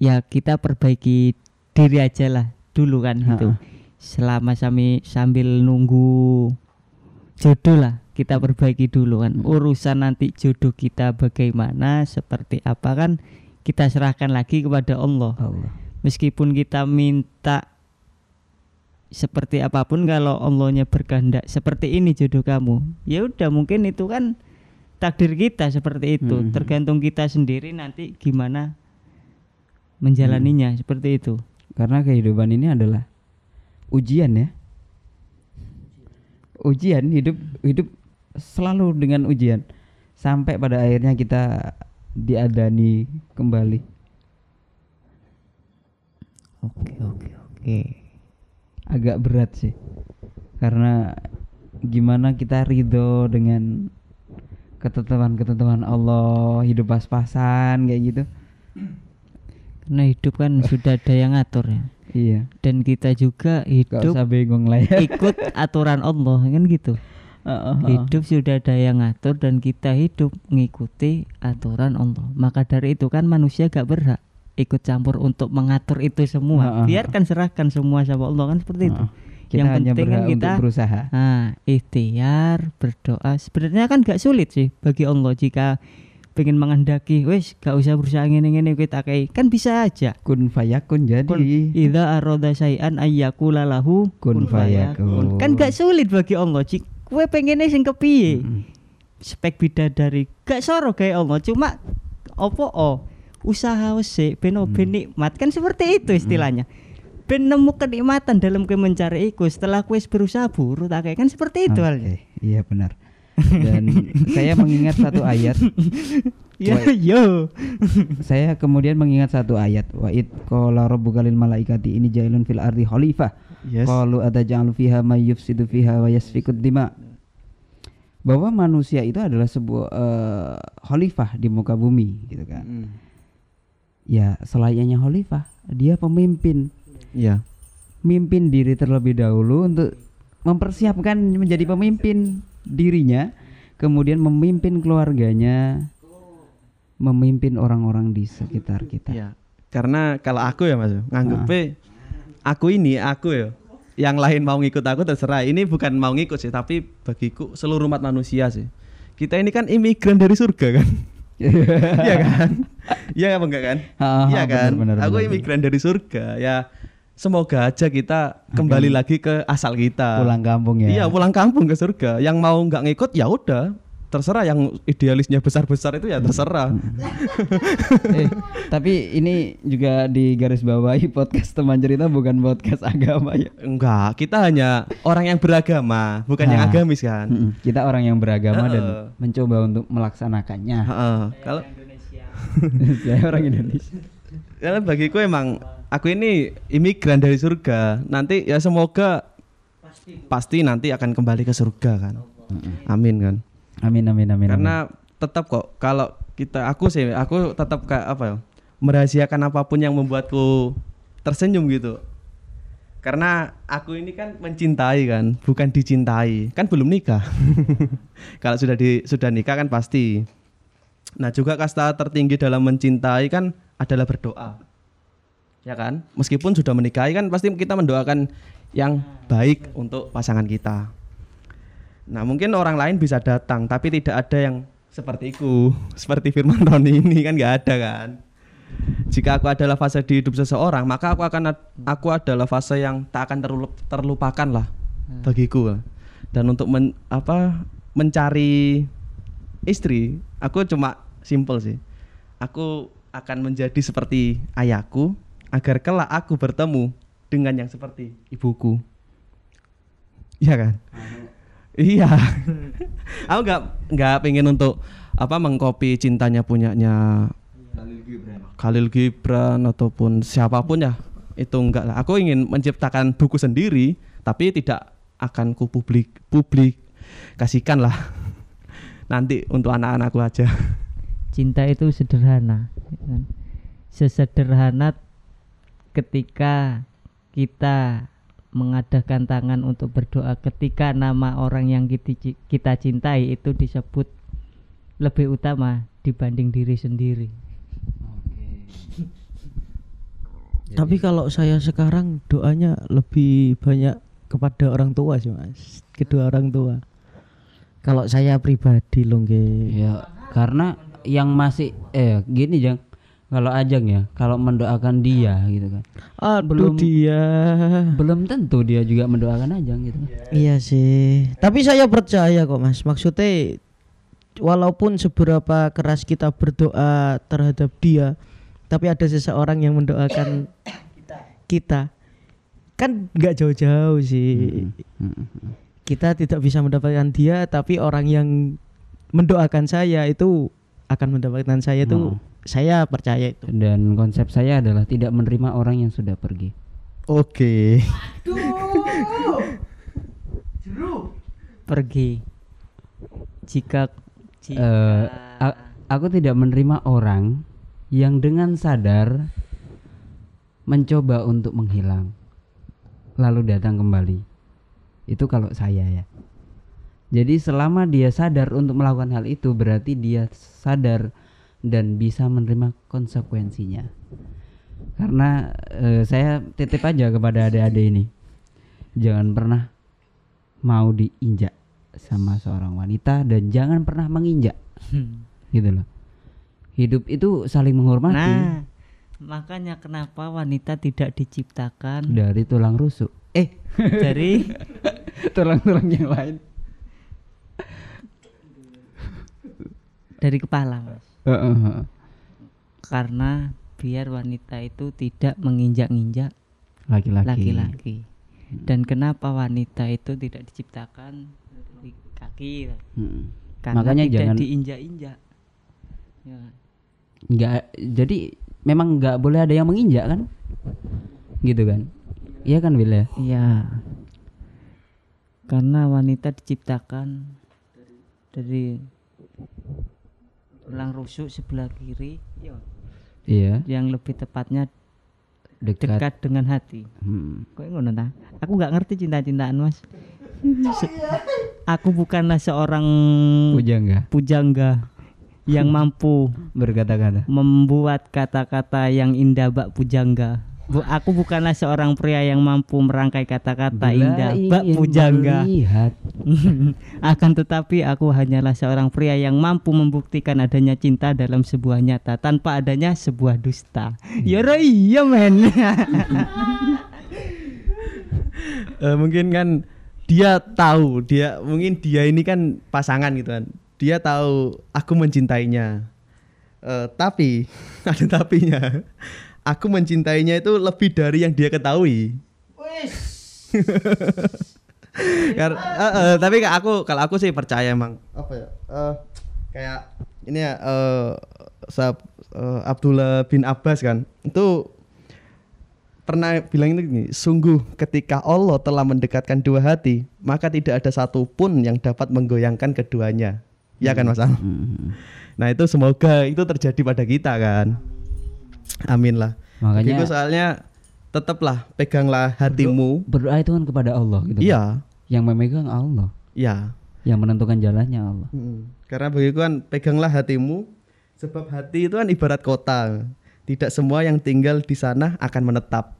ya kita perbaiki diri aja lah dulu kan Ha. gitu selama sami sambil nunggu jodoh lah kita perbaiki dulu kan Hmm. urusan nanti jodoh kita bagaimana seperti apa kan kita serahkan lagi kepada Allah Allah. meskipun kita minta seperti apa pun kalau Allahnya berkehendak seperti ini jodoh kamu ya udah mungkin itu kan takdir kita seperti itu Hmm. tergantung kita sendiri nanti gimana menjalaninya seperti itu Karena kehidupan ini adalah ujian ya. Ujian hidup hidup selalu dengan ujian sampai pada akhirnya kita diadani kembali. oke oke oke Agak berat sih. Karena gimana kita ridho dengan ketentuan-ketentuan Allah, hidup pas-pasan kayak gitu. Karena hidup kan sudah ada yang ngatur ya Iya. dan kita juga Gak hidup usah bingung lah ya. ikut aturan Allah kan gitu Heeh, heeh. hidup sudah ada yang ngatur dan kita hidup mengikuti aturan Allah maka dari itu kan manusia gak berhak ikut campur untuk mengatur itu semua Ha, ha, biarkan serahkan semua sama Allah kan seperti itu Heeh. Kita Yang hanya penting kan kita- berusaha. nah ikhtiar berdoa sebenarnya kan gak sulit sih bagi Allah jika pengen menghendaki wes gak usah berusaha ngene-ngene kita kayak kan bisa aja Kun fayakun jadi. Kun idza aroda syai'an ayyakula lahu Kun fayakun. Kan gak sulit bagi Allah. Cik, kowe pengennya sing kepiye? Mm-mm. Spek bidadari gak soro kayak Allah, cuma opo oh usaha wese ben Hmm. ben nikmat kan seperti itu istilahnya. Ben nemu kenikmatan dalam kowe mencari iku setelah kowe berusaha buru tak kan seperti itu Oke, halnya. Iya benar. Dan saya mengingat satu ayat. Ya yo. Saya kemudian mengingat satu ayat. Wa id qala rabbuka lil malaikati ini jailun fil ardi khalifah. Yes. Qalu ataj'alu fiha may yufsidu fiha wa yasfikud dima. Bahwa manusia itu adalah sebuah eh, khalifah di muka bumi gitu kan. Mm. Ya, selayaknya khalifah, dia pemimpin. Iya. Mimpin diri terlebih dahulu untuk mempersiapkan menjadi pemimpin dirinya, kemudian memimpin keluarganya, memimpin orang-orang di sekitar kita. Iya. Karena kalau aku ya Mas, nganggepnya aku ini aku ya. Yang lain mau ngikut aku terserah. Ini bukan mau ngikut sih, tapi bagiku seluruh umat manusia sih. Kita ini kan imigran dari surga kan. Iya kan? Iya apa enggak kan? Ah, Iya kan? benar, benar, aku imigran dari surga. Ya semoga aja kita kembali lagi ke asal kita. Pulang kampung ya. Iya, pulang kampung ke surga. Yang mau nggak ngikut ya udah, terserah yang idealisnya besar-besar itu ya terserah. eh, tapi ini juga di garis bawahi podcast teman cerita bukan podcast agama ya. Enggak, kita hanya orang yang beragama, bukan yang Nah. agamis kan. Kita orang yang beragama dan Heeh. mencoba untuk melaksanakannya. Heeh. Kalau Saya orang Indonesia. karena bagiku emang aku ini imigran dari surga. Nanti ya semoga pasti nanti akan kembali ke surga kan. Amin kan. Amin amin amin. Karena tetap kok kalau kita aku sih aku tetap kayak apa ya? Merahasiakan apa pun yang membuatku tersenyum gitu. Karena aku ini kan mencintai kan, bukan dicintai. Kan belum nikah. kalau sudah di sudah nikah kan pasti. Nah, juga kasta tertinggi dalam mencintai kan adalah berdoa. Ya kan? Meskipun sudah menikahi kan pasti kita mendoakan yang baik untuk pasangan kita. Nah mungkin orang lain bisa datang tapi tidak ada yang sepertiku seperti Firman Roni ini kan nggak ada kan. Jika aku adalah fase di hidup seseorang maka aku akan aku adalah fase yang tak akan terlup- terlupakan lah bagiku. Dan untuk men- apa mencari istri aku cuma simple sih. Aku akan menjadi seperti ayahku agar kelak aku bertemu dengan yang seperti ibuku. Iya kan? Iya. aku nggak nggak pengen untuk apa mengcopy cintanya punyanya Khalil Gibran ataupun siapa pun ya itu enggak lah. Aku ingin menciptakan buku sendiri tapi tidak akan ku publik publik kasihkan lah nanti untuk anak-anakku aja. cinta itu sederhana ya kan? sesederhana ketika kita mengadakan tangan untuk berdoa ketika nama orang yang kita, kita cintai itu disebut lebih utama dibanding diri sendiri Tapi kalau saya sekarang doanya lebih banyak kepada orang tua sih mas, kedua orang tua. Kalau saya pribadi loh. Ya, karena yang masih eh gini Jang. Kalau Ajang ya, kalau mendoakan dia gitu kan. Aduh Belum- dia. Belum tentu dia juga mendoakan Ajang gitu kan. Iya sih. Tapi saya percaya kok mas. Maksudnya walaupun seberapa keras kita berdoa terhadap dia, tapi ada seseorang yang mendoakan kita. Kan nggak jauh-jauh sih. Mm-mm. Kita tidak bisa mendapatkan dia, tapi orang yang mendoakan saya itu akan mendapatkan saya itu. Saya percaya itu. Dan konsep saya adalah tidak menerima orang yang sudah pergi. Oke. pergi jika jika a- aku tidak menerima orang yang dengan sadar mencoba untuk menghilang lalu datang kembali. Itu kalau saya ya. Jadi selama dia sadar untuk melakukan hal itu berarti dia sadar dan bisa menerima konsekuensinya. Karena eh, saya titip aja kepada adik-adik ini. Jangan pernah mau diinjak sama seorang wanita dan jangan pernah menginjak Hmm. gitu loh. Hidup itu saling menghormati nah makanya kenapa wanita tidak diciptakan dari tulang rusuk. Eh, dari tulang-tulang yang lain. dari kepala mas Heeh, heeh. karena biar wanita itu tidak menginjak-injak Laki-laki. laki-laki dan kenapa wanita itu tidak diciptakan dari kaki Mm. karena Makanya tidak jangan diinjak-injak ya. nggak jadi memang nggak boleh ada yang menginjak kan? Gitu kan? Iya kan Will ya? Iya. Karena wanita diciptakan dari tulang rusuk sebelah kiri ya, Iya, yang lebih tepatnya dekat. dekat dengan hati. Hmm. Kok ngono ta? Aku nggak ngerti cinta-cintaan, Mas. Se- aku bukanlah seorang Pujangga pujangga yang mampu berkata-kata. membuat kata-kata yang indah bak pujangga. Bu, aku bukanlah seorang pria yang mampu merangkai kata-kata indah bak pujangga. Akan tetapi aku hanyalah seorang pria yang mampu membuktikan adanya cinta dalam sebuah nyata tanpa adanya sebuah dusta. Ya iya men. Eh, mungkin kan dia tahu dia mungkin dia ini kan pasangan gitu kan dia tahu aku mencintainya Eh, tapi ada tapinya aku mencintainya itu lebih dari yang dia ketahui Kar- eh, eh, tapi aku kalau aku sih percaya emang apa ya eh, kayak ini ya eh, sahab- eh, Abdullah bin Abbas kan itu pernah bilang ini gini, sungguh ketika Allah telah mendekatkan dua hati, maka tidak ada satupun yang dapat menggoyangkan keduanya. Ya kan Mas Am? Hmm. Nah itu semoga itu terjadi pada kita kan. Amin lah. Makanya Bagiku soalnya tetaplah peganglah hatimu. berdoa itu kan kepada Allah gitu. kan. Iya, Yang memegang Allah, iya. yang menentukan jalannya Allah. Mm. Karena bagiku kan peganglah hatimu, sebab hati itu kan ibarat kota. Tidak semua yang tinggal di sana akan menetap.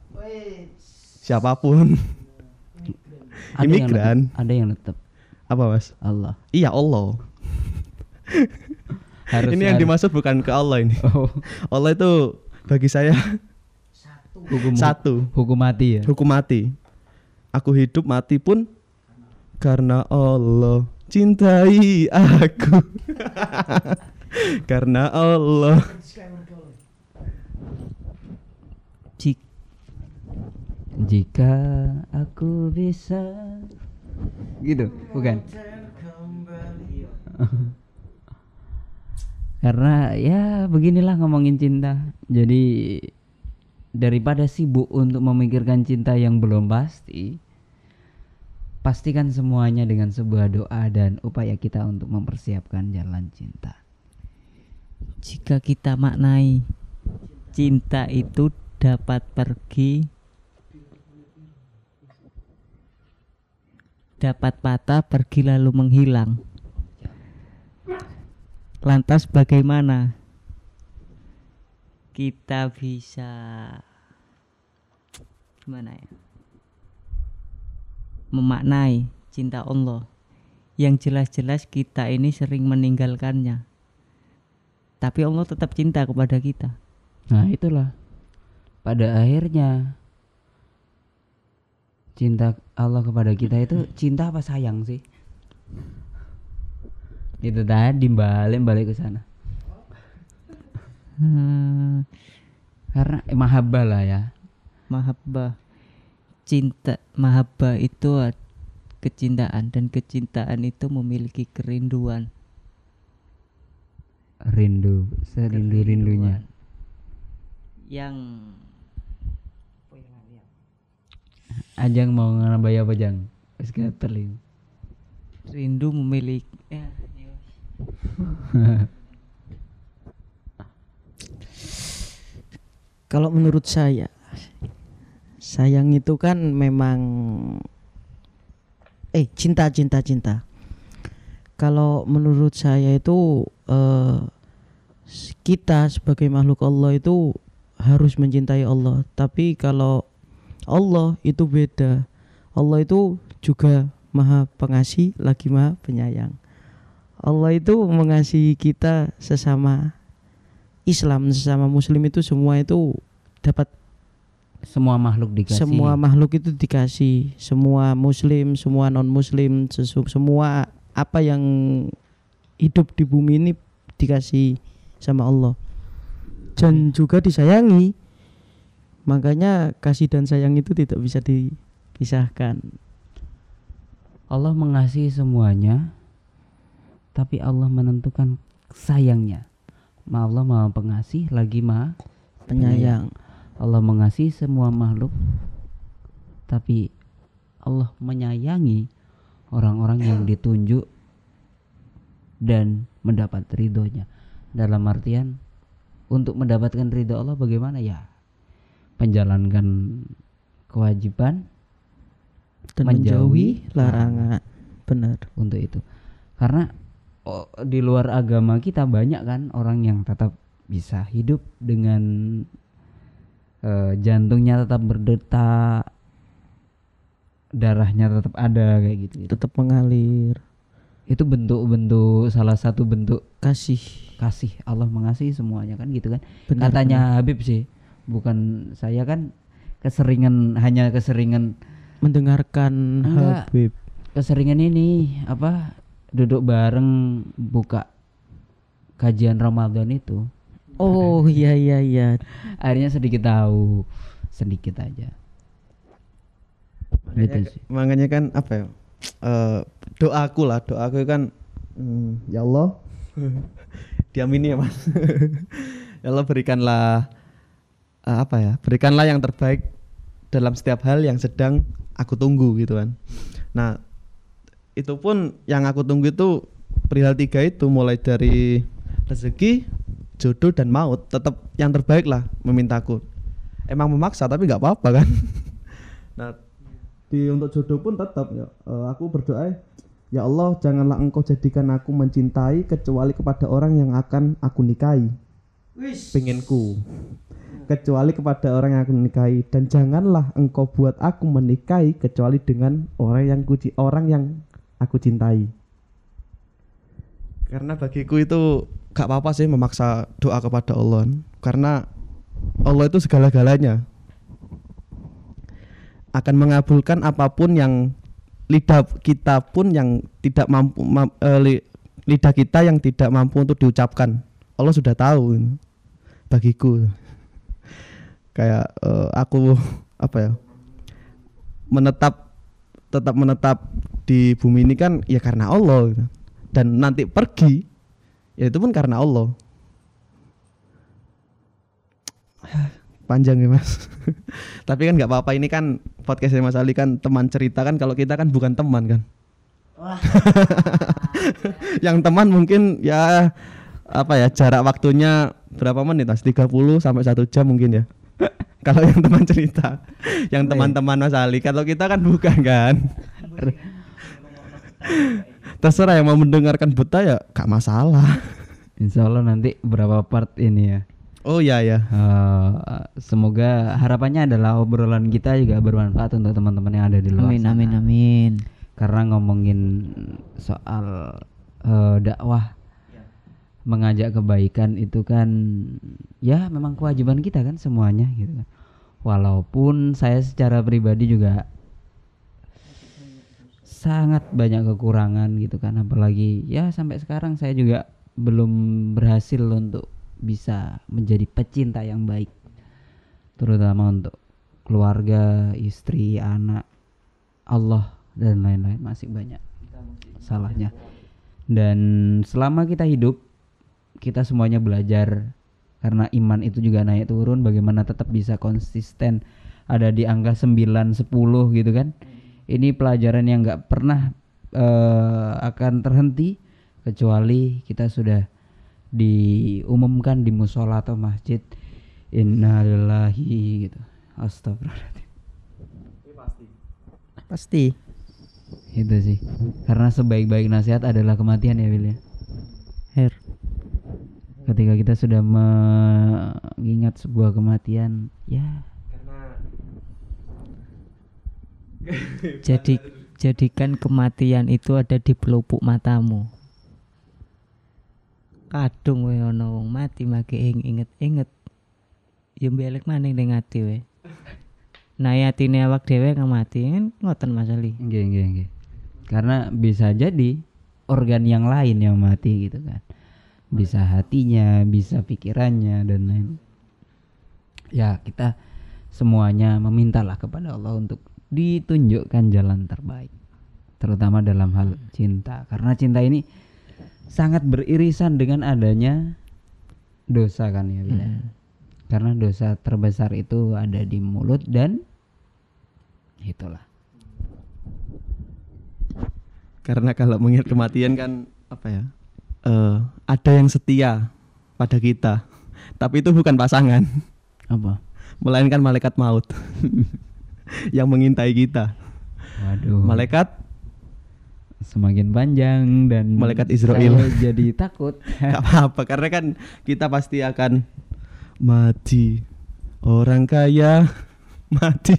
Siapa pun. Ada yang Imigran. netep- ada yang tetap Apa mas? Allah. Iya Allah. Harus ini yang harus- dimaksud bukan ke Allah ini. Oh, Allah itu bagi saya hukum satu hukum mati ya. hukum mati. Aku hidup mati pun karena Allah cintai aku. karena Allah. Jik Jika aku bisa gitu, bukan? Karena ya beginilah ngomongin cinta. Jadi daripada sibuk untuk memikirkan cinta yang belum pasti, pastikan semuanya dengan sebuah doa dan upaya kita untuk mempersiapkan jalan cinta. jika kita maknai cinta itu dapat pergi dapat patah pergi lalu menghilang lantas bagaimana? Kita bisa gimana ya? Memaknai cinta Allah. Yang jelas-jelas kita ini sering meninggalkannya. Tapi Allah tetap cinta kepada kita. Nah, itulah. Pada akhirnya cinta Allah kepada kita itu cinta apa sayang sih? Itu tadi balik balik ke sana. hmm, Karena eh, mahabbah lah ya. mahabbah cinta mahabbah itu kecintaan dan kecintaan itu memiliki kerinduan Rindu, serindu-rindunya. yang Ajang mau nambah apa Jang? Wis rindu memiliki ya. Kalau menurut saya sayang itu kan memang eh cinta cinta cinta. Kalau menurut saya itu eh, kita sebagai makhluk Allah itu harus mencintai Allah. Tapi kalau Allah itu beda. Allah itu juga maha pengasih lagi maha penyayang. Allah itu mengasihi kita sesama Islam sesama Muslim itu semua itu dapat Semua makhluk dikasih. semua makhluk itu dikasih semua Muslim semua non Muslim sesu- semua apa yang hidup di bumi ini dikasih sama Allah. Dan juga disayangi. Makanya kasih dan sayang itu tidak bisa dipisahkan. Allah mengasihi semuanya, tapi Allah menentukan sayangnya. Ma Allah maha pengasih lagi maha penyayang Allah mengasihi semua makhluk, tapi Allah menyayangi orang-orang yang ditunjuk dan mendapat ridhonya. Dalam artian untuk mendapatkan ridho Allah bagaimana ya? Menjalankan kewajiban dan Menjauhi menjauhi larangan benar untuk itu. Karena oh, di luar agama kita banyak kan orang yang tetap bisa hidup dengan eh, jantungnya tetap berdetak, darahnya tetap ada kayak gitu. Itu, tetap mengalir itu bentuk-bentuk salah satu bentuk kasih kasih Allah mengasihi semuanya kan gitu kan. benar Katanya Habib sih, bukan saya kan keseringan hanya keseringan mendengarkan Enggak. Habib keseringan ini apa duduk bareng buka kajian Ramadan itu. Oh iya iya iya. Akhirnya sedikit tahu sedikit aja. Gitu makanya, sih. makanya kan apa ya? Eh, doaku lah doaku kan hmm, ya Allah. Diamini ya mas. Ya Allah berikanlah eh, apa ya? Berikanlah yang terbaik dalam setiap hal yang sedang aku tunggu gitu kan. Nah itu pun yang aku tunggu itu perihal tiga itu mulai dari rezeki jodoh dan maut. Tetap yang terbaik lah memintaku. Emang memaksa tapi nggak apa-apa kan? Nah di untuk jodoh pun tetap ya. Eh, aku berdoa ya Allah janganlah engkau jadikan aku mencintai kecuali kepada orang yang akan aku nikahi. Penginku. Kecuali kepada orang yang aku nikahi dan janganlah engkau buat aku menikahi kecuali dengan orang yang kuci orang yang aku cintai. Karena bagiku itu gak apa-apa sih memaksa doa kepada Allah. Karena Allah itu segala-galanya. Akan mengabulkan apa pun yang lidah kita pun yang tidak mampu ma- eh, li- lidah kita yang tidak mampu untuk diucapkan. Allah sudah tahu bagiku. Kayak eh, aku apa ya menetap tetap menetap di bumi ini kan ya karena Allah gitu. dan nanti pergi ya itu pun karena Allah. Panjang ya mas. Tapi kan nggak apa-apa ini kan podcastnya Mas Ali kan teman cerita kan kalau kita kan bukan teman kan. Yang teman mungkin ya apa ya jarak waktunya berapa menit mas? 30 sampai satu jam mungkin ya kalau yang teman cerita yang teman-teman Mas Ali kalau kita kan bukan kan terserah yang mau mendengarkan buta ya gak masalah Insya Allah nanti berapa part ini ya Oh iya ya. Eh, semoga harapannya adalah obrolan kita juga bermanfaat untuk teman-teman yang ada di luar Amin sana. amin amin. Karena ngomongin soal eh, dakwah mengajak kebaikan itu kan ya memang kewajiban kita kan semuanya gitu kan. Walaupun saya secara pribadi juga sangat banyak kekurangan gitu kan apalagi ya sampai sekarang saya juga belum berhasil untuk bisa menjadi pecinta yang baik terutama untuk keluarga, istri, anak, Allah dan lain-lain masih banyak salahnya. Dan selama kita hidup kita semuanya belajar karena iman itu juga naik turun bagaimana tetap bisa konsisten ada di angka 9 10 gitu kan. Ini pelajaran yang nggak pernah eh, akan terhenti kecuali kita sudah diumumkan di musola atau masjid innalillahi gitu. Astagfirullahaladzim. Pasti. Itu sih. Karena sebaik-baik nasihat adalah kematian ya Will ya. Her. Ketika kita sudah mengingat sebuah kematian, ya Jadi jadikan kematian itu ada di pelupuk matamu. Kadung we ono wong mati mage ing inget-inget. Ya mbelek maning ning ati we. Nah atine awak dhewe kang mati kan ngoten Mas Ali. Nggih, nggih, nggih. Karena bisa jadi organ yang lain yang mati gitu kan. Bisa hatinya, bisa pikirannya dan lain. Ya, kita semuanya memintalah kepada Allah untuk ditunjukkan jalan terbaik. Terutama dalam hal cinta. Karena cinta ini sangat beririsan dengan adanya dosa kan ya, Bila? Karena dosa terbesar itu ada di mulut dan itulah. Karena kalau mengingat kematian kan apa ya? Eh ada yang setia pada kita. Tapi itu bukan pasangan, Apa? melainkan malaikat maut yang mengintai kita. Waduh. Malaikat semakin panjang dan Malaikat Israel. jadi takut. Gak apa-apa karena kan kita pasti akan mati. Orang kaya mati.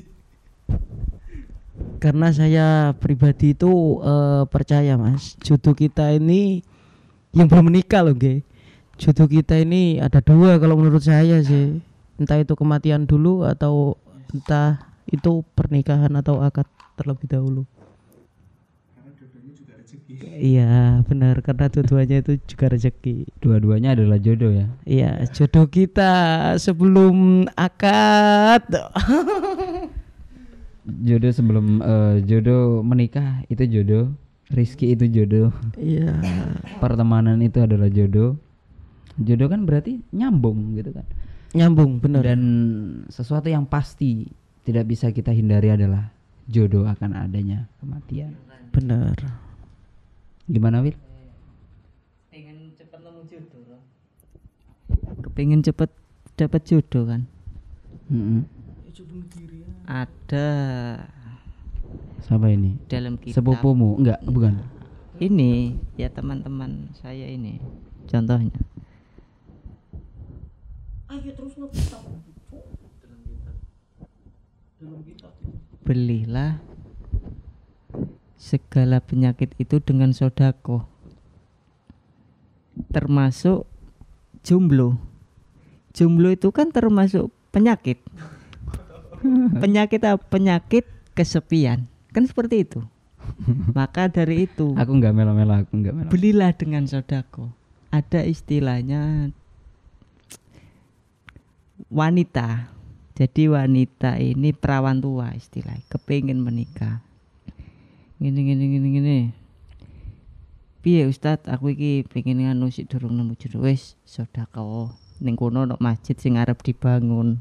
Karena saya pribadi itu eh, percaya mas, jodoh kita ini yang belum menikah loh, Ge. Jodoh kita ini ada dua kalau menurut saya sih. Entah itu kematian dulu atau entah itu pernikahan atau akad terlebih dahulu. Iya benar karena dua-duanya itu juga rezeki. Dua-duanya adalah jodoh ya. Iya jodoh kita sebelum akad. Jodoh sebelum eh, jodoh menikah itu jodoh, rizki itu jodoh, Iya pertemanan itu adalah jodoh. Jodoh kan berarti nyambung gitu kan. nyambung benar. Dan sesuatu yang pasti tidak bisa kita hindari adalah jodoh akan adanya kematian. Benar. Gimana Wil? Pengen cepet nemu jodoh. Kepengin cepet dapat jodoh kan. Mm-mm. Ada Siapa ini? dalam kitab. Sepupumu? Enggak, bukan. ini ya teman-teman saya ini contohnya. Belilah segala penyakit itu dengan sodako termasuk jomblo jomblo itu kan termasuk penyakit. Penyakit apa? Penyakit kesepian kan seperti itu. Maka dari itu Aku enggak melo-melo, aku enggak melo. belilah dengan sodako. Ada istilahnya wanita. Jadi wanita ini perawan tua istilah kepingin menikah. Gini gini gini gini piye ustad aku iki pengen nganu sik durung nemu jodoh wis sodako. Ning kono nok masjid sing arep dibangun.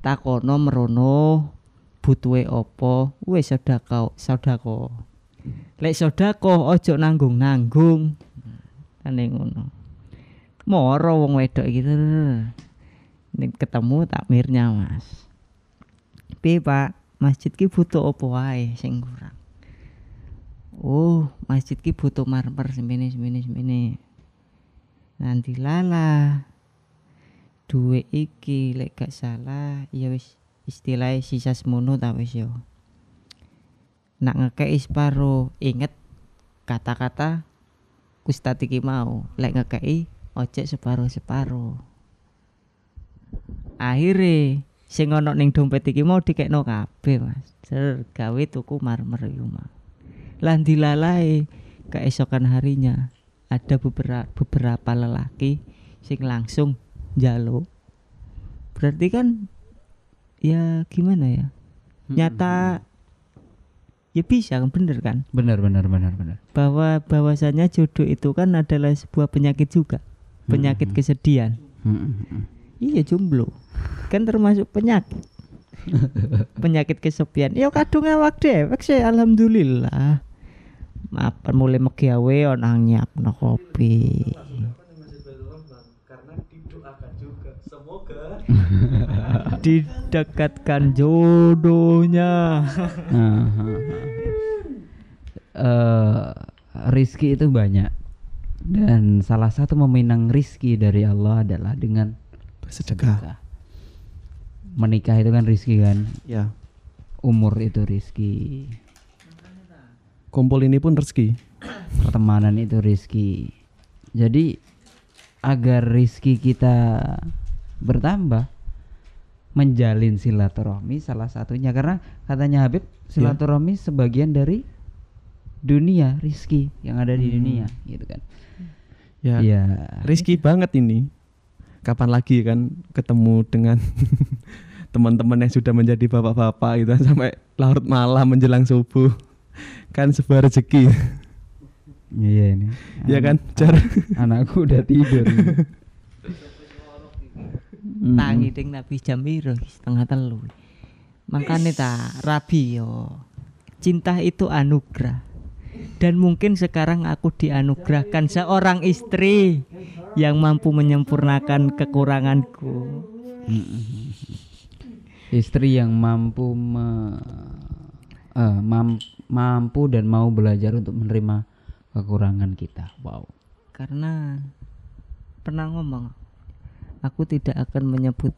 Takono merono butuhe apa wis sodako sodako. Lek sodako ojo nanggung nanggung kan ngono. Moro wong wedok gitu ning ketemu takmirnya mas. Piye pak? Masjid ki butuh apa wae sing kurang? Oh masjid ki butuh marmer semene semene semene. Nanti lala. Duwe iki lek gak salah ya wis istilahnya sisa semono ta wis yo. Nak ngekei separo inget kata-kata Ustad iki mau. Lek ngekei ojek separo separo akhirnya sing ono ning dompet iki mau dikekno kabeh mas. Ser, gawe tuku marmer iku mau lan dilalai keesokan harinya ada beberapa beberapa lelaki sing langsung jaluk berarti kan ya gimana ya? Nyata ya bisa kan bener kan? Benar benar benar benar bahwa bahwasanya jodoh itu kan adalah sebuah penyakit juga. Penyakit Mhm. kesedihan. Mm-mm. iya jomblo. Kan termasuk penyakit. Penyakit kesepian. Ya kadung awak dewek sih alhamdulillah. Apa mulai megawe onang nyiap kopi didekatkan jodohnya. Eh, rizki itu banyak dan salah satu meminang rizki dari Allah adalah dengan Bersedekah. sedekah. Menikah itu kan rizki kan, Ya. umur itu rizki, Kumpul ini pun rezeki. pertemanan itu rizki. Jadi agar rizki kita bertambah, menjalin silaturahmi salah satunya karena katanya Habib silaturahmi sebagian dari dunia rizki yang ada di Hmm. dunia gitu kan. Ya. Iya. Rizky banget ini. Kapan lagi kan ketemu dengan teman-teman yang sudah menjadi bapak-bapak gitu sampai larut malam menjelang subuh. Kan sebuah rezeki. Iya ini. ya kan? Jar. Anakku udah tidur. Mm-mm. tangi ding nabi jam piro setengah telu makanya ta rabi yo cinta itu anugerah dan mungkin sekarang aku dianugerahkan seorang istri yang mampu menyempurnakan kekuranganku Mm-mm. Istri yang mampu me- eh, mam- mampu dan mau belajar untuk menerima kekurangan kita. Wow. karena pernah ngomong aku tidak akan menyebut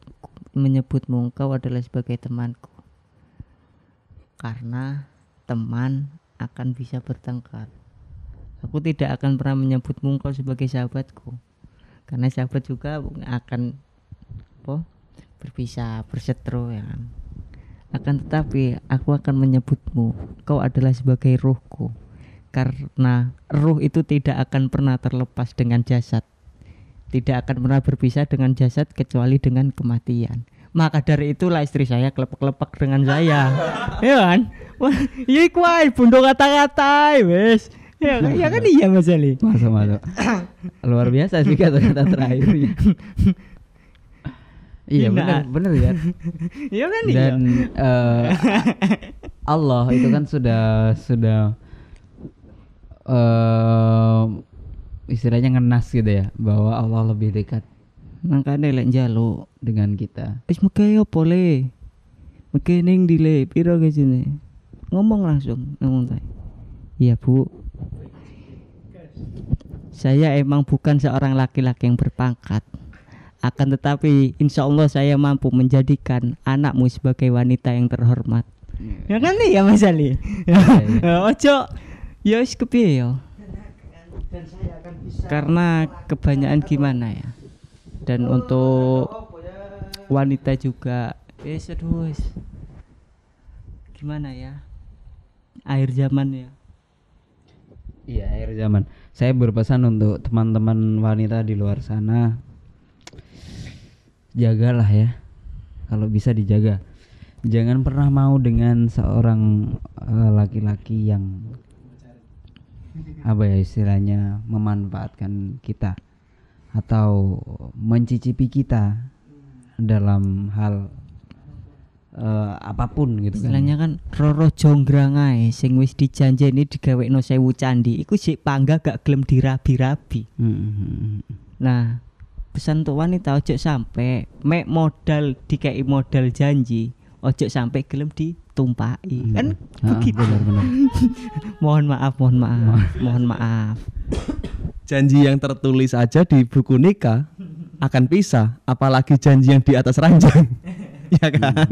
menyebutmu engkau adalah sebagai temanku. Karena teman akan bisa bertengkar. Aku tidak akan pernah menyebutmu engkau sebagai sahabatku. Karena sahabat juga akan apa berpisah berseteru ya kan? Akan tetapi aku akan menyebutmu kau adalah sebagai ruhku karena ruh itu tidak akan pernah terlepas dengan jasad tidak akan pernah berpisah dengan jasad kecuali dengan kematian. Maka dari itulah istri saya kelepek-kelepek dengan saya. Ya kan? Wah, iya iku ae bondo kata-kata wes. Ya kan? Ya kan? Iya Mas Ali. Masuk masuk. Luar biasa sih kata-kata terakhirnya. iya Iya, benar. benar ya. ya kan? Iya. Dan eh, Allah itu kan sudah sudah eh istilahnya ngenas gitu ya bahwa Allah lebih dekat. Makanya lek njaluk dengan kita. wis megawe opo le megawe ning ndi le piro ke sini? Ngomong langsung ngomong tay iya bu. Saya emang bukan seorang laki-laki yang berpangkat. Akan tetapi insya Allah saya mampu menjadikan anakmu sebagai wanita yang terhormat. Ya kan nih ya Mas Ali? Iya. ojo. Ya wis kepiye ya karena kebanyakan gimana ya? Dan untuk wanita juga wis aduh wis. Gimana ya? Akhir zaman ya? Iya, akhir zaman. Saya berpesan untuk teman-teman wanita di luar sana, jagalah ya, kalau bisa dijaga. Jangan pernah mau dengan seorang eh, laki-laki yang apa ya istilahnya memanfaatkan kita atau mencicipi kita dalam hal eh, apa pun gitu kan. istilahnya kan roro jonggrang ae sing wis dijanjeni digawekno sewu candi iku sik pangga gak gelem dirabi-rabi Hmm, Nah, pesan untuk wanita ojo sampai mek modal dikei modal janji, ojo sampai gelem ditumpaki. Kan Ah, begitu. benar-benar. Mohon maaf, mohon maaf, mohon maaf. Janji yang tertulis aja di buku nikah akan pisah, apalagi janji yang di atas ranjang. ya kan?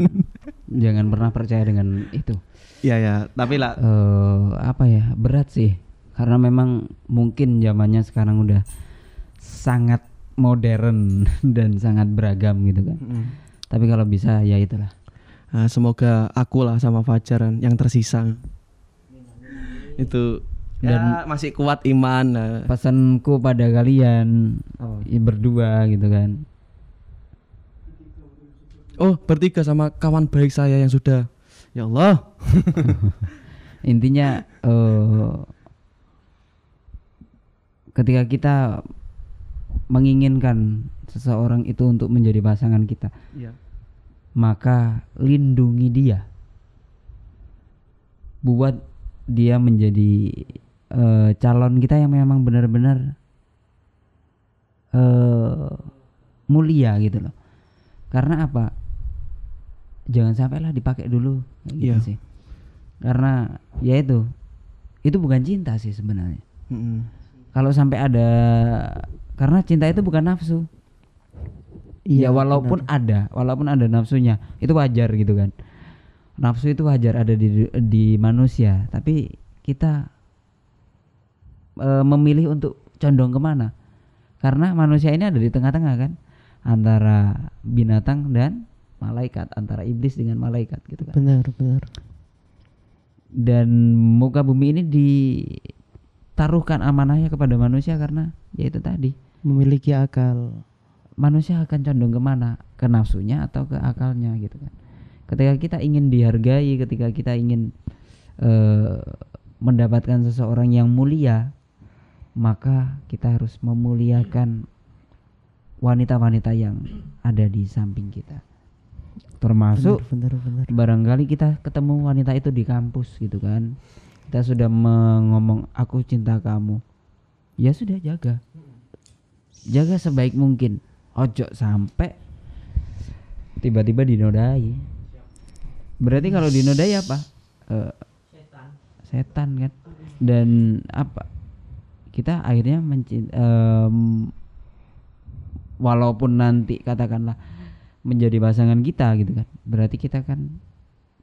Jangan pernah percaya dengan itu. Iya ya, tapi lah eh apa ya berat sih karena memang mungkin zamannya sekarang udah sangat modern dan sangat beragam gitu kan tapi kalau bisa ya itulah Nah, semoga aku lah sama Fajar yang tersisa itu dan masih kuat iman. nah. pesanku pada kalian i- berdua gitu kan Oh bertiga sama kawan baik saya yang sudah ya Allah. intinya eh ketika kita menginginkan seseorang itu untuk menjadi pasangan kita Iya. Maka lindungi dia. Buat dia menjadi eh, calon kita yang memang benar-benar eh mulia gitu loh. Karena apa? Jangan sampailah dipakai dulu. Gitu Iya. sih. Karena ya itu itu bukan cinta sih sebenarnya. Mm-mm. kalau sampai ada karena cinta itu bukan nafsu Iya, ya walaupun ada walaupun ada nafsunya itu wajar gitu kan. Nafsu itu wajar ada di di manusia tapi kita eh, memilih untuk condong ke mana? Karena manusia ini ada di tengah-tengah kan antara binatang dan malaikat antara iblis dengan malaikat gitu kan. Benar, benar. dan muka bumi ini ditaruhkan amanahnya kepada manusia karena ya itu tadi. Memiliki akal. Manusia akan condong ke mana? Ke nafsunya atau ke akalnya gitu kan. Ketika kita ingin dihargai ketika kita ingin eh, mendapatkan seseorang yang mulia maka kita harus memuliakan wanita-wanita yang ada di samping kita. Termasuk Benar, benar, benar. barangkali kita ketemu wanita itu di kampus gitu kan. Kita sudah mengomong aku cinta kamu. Ya sudah jaga. Jaga sebaik mungkin ojo sampai tiba-tiba dinodai. Berarti kalau dinodai apa? Eh, setan. kan? Dan apa? Kita akhirnya mencin em, walaupun nanti katakanlah menjadi pasangan kita gitu kan. Berarti kita kan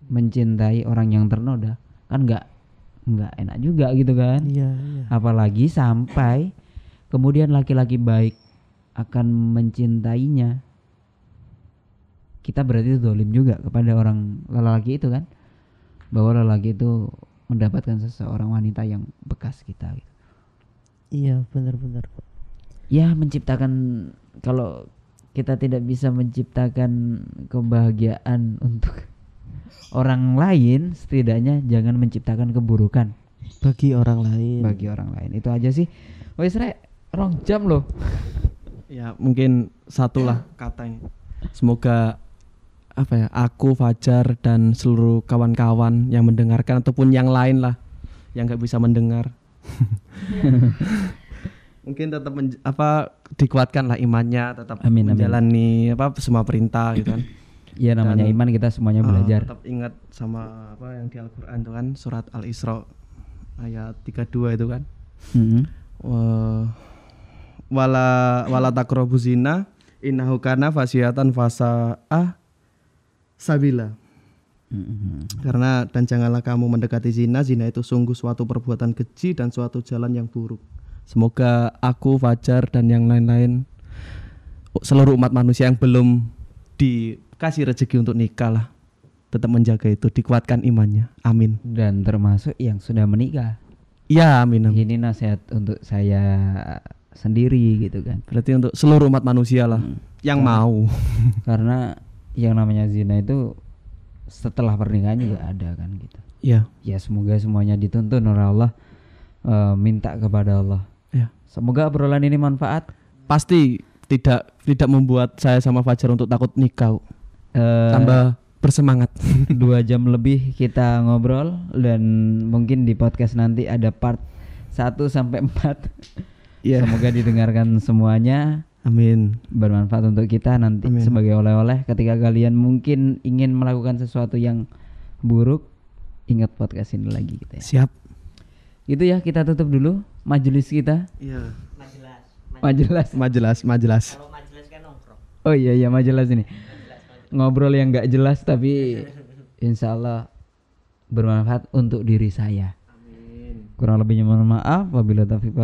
mencintai orang yang ternoda. Kan nggak nggak enak juga gitu kan? Iya, iya. apalagi sampai kemudian laki-laki baik akan mencintainya kita berarti dolim juga kepada orang lelaki itu kan bahwa lelaki itu mendapatkan seseorang wanita yang bekas kita gitu. Iya, benar, benar. ya menciptakan kalau kita tidak bisa menciptakan kebahagiaan untuk orang lain setidaknya jangan menciptakan keburukan Bagi orang lain. bagi orang lain itu aja sih wes rek rong jam loh Ya mungkin satulah katanya. Semoga apa ya aku Fajar dan seluruh kawan-kawan yang mendengarkan ataupun yang lain lah yang nggak bisa mendengar mungkin tetap apa dikuatkan lah imannya tetap Amin, amin. menjalani apa semua perintah gitu kan ya namanya Dan- iman kita semuanya Oh, belajar tetap ingat sama apa yang di Al-Qur'an tuh kan surat Al-Isra ayat 32 itu kan Mhm. Wah, wala wala taqrabu zina innahu kana fasiatan fasa ah sabila. Mhm. karena dan janganlah kamu mendekati zina zina itu sungguh suatu perbuatan keji dan suatu jalan yang buruk. Semoga aku Fajar dan yang lain-lain seluruh umat manusia yang belum dikasih rezeki untuk nikah lah tetap menjaga itu dikuatkan imannya. Amin. Dan termasuk yang sudah menikah. Ya amin, amin. ini nasihat untuk saya sendiri gitu kan. Berarti untuk seluruh umat manusia lah Hmm. yang mau. karena yang namanya zina itu setelah pernikahan juga ada kan gitu. Ya ya semoga semuanya dituntun oleh Allah Eh, minta kepada Allah. Ya semoga obrolan ini manfaat. Pasti tidak tidak membuat saya sama Fajar untuk takut nikah Eh, tambah bersemangat. dua jam lebih kita ngobrol dan mungkin di podcast nanti ada part 1 sampai 4 Iya. semoga didengarkan semuanya. Amin. Bermanfaat untuk kita nanti Amin. sebagai oleh-oleh. Ketika kalian mungkin ingin melakukan sesuatu yang buruk ingat podcast ini lagi gitu ya. Siap. Itu ya kita tutup dulu majelis kita. Iya. Majelas. majelis majelas majelas. Kalau majelis kan oh iya iya mah jelas ini. Ngobrol yang nggak jelas tapi insya Allah bermanfaat untuk diri saya. Kurang lebihnya mohon maaf. Wabillahi taufiq